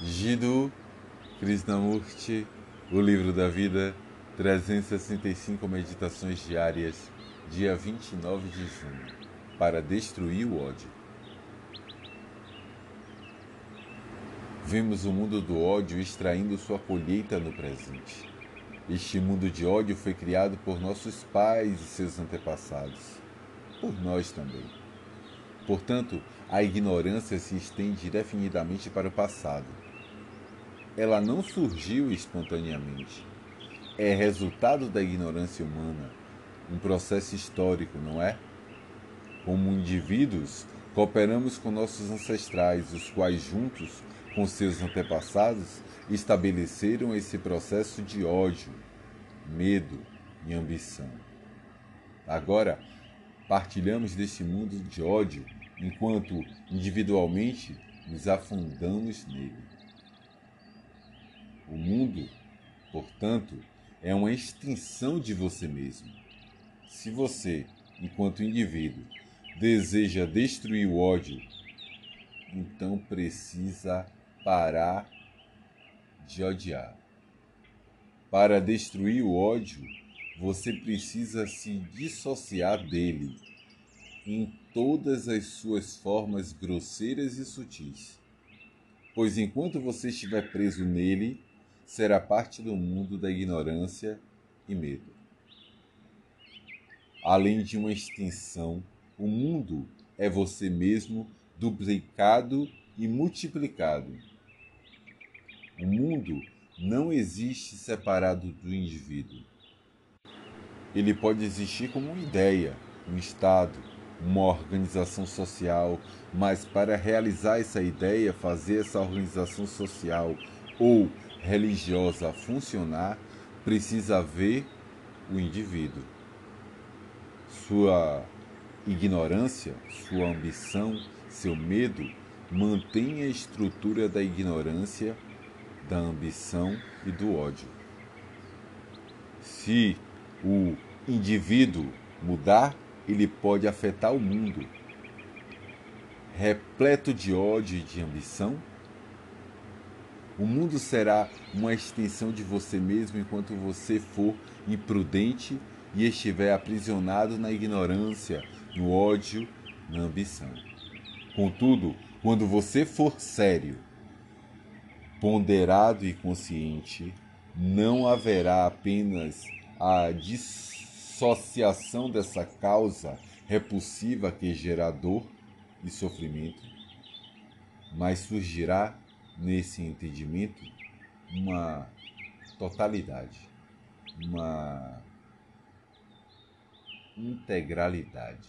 Jiddu Krishnamurti, O Livro da Vida, 365 Meditações Diárias, dia 29 de junho, para destruir o ódio. Vemos o mundo do ódio extraindo sua colheita no presente. Este mundo de ódio foi criado por nossos pais e seus antepassados, por nós também. Portanto, a ignorância se estende indefinidamente para o passado ela não surgiu espontaneamente. É resultado da ignorância humana, um processo histórico, não é? Como indivíduos, cooperamos com nossos ancestrais, os quais, juntos com seus antepassados, estabeleceram esse processo de ódio, medo e ambição. Agora, partilhamos desse mundo de ódio enquanto individualmente nos afundamos nele. O mundo, portanto, é uma extensão de você mesmo. Se você, enquanto indivíduo, deseja destruir o ódio, então precisa parar de odiar. Para destruir o ódio, você precisa se dissociar dele em todas as suas formas grosseiras e sutis. Pois enquanto você estiver preso nele, será parte do mundo da ignorância e medo. Além de uma extensão, o mundo é você mesmo duplicado e multiplicado. O mundo não existe separado do indivíduo. Ele pode existir como uma ideia, um estado, uma organização social, mas para realizar essa ideia, fazer essa organização social ou religiosa funcionar, precisa ver o indivíduo. Sua ignorância, sua ambição, seu medo mantém a estrutura da ignorância, da ambição e do ódio. Se o indivíduo mudar, ele pode afetar o mundo. Repleto de ódio e de ambição, o mundo será uma extensão de você mesmo enquanto você for imprudente e estiver aprisionado na ignorância, no ódio, na ambição. Contudo, quando você for sério, ponderado e consciente, não haverá apenas a dissociação dessa causa repulsiva que gera dor e sofrimento, mas surgirá nesse entendimento uma totalidade, uma integralidade.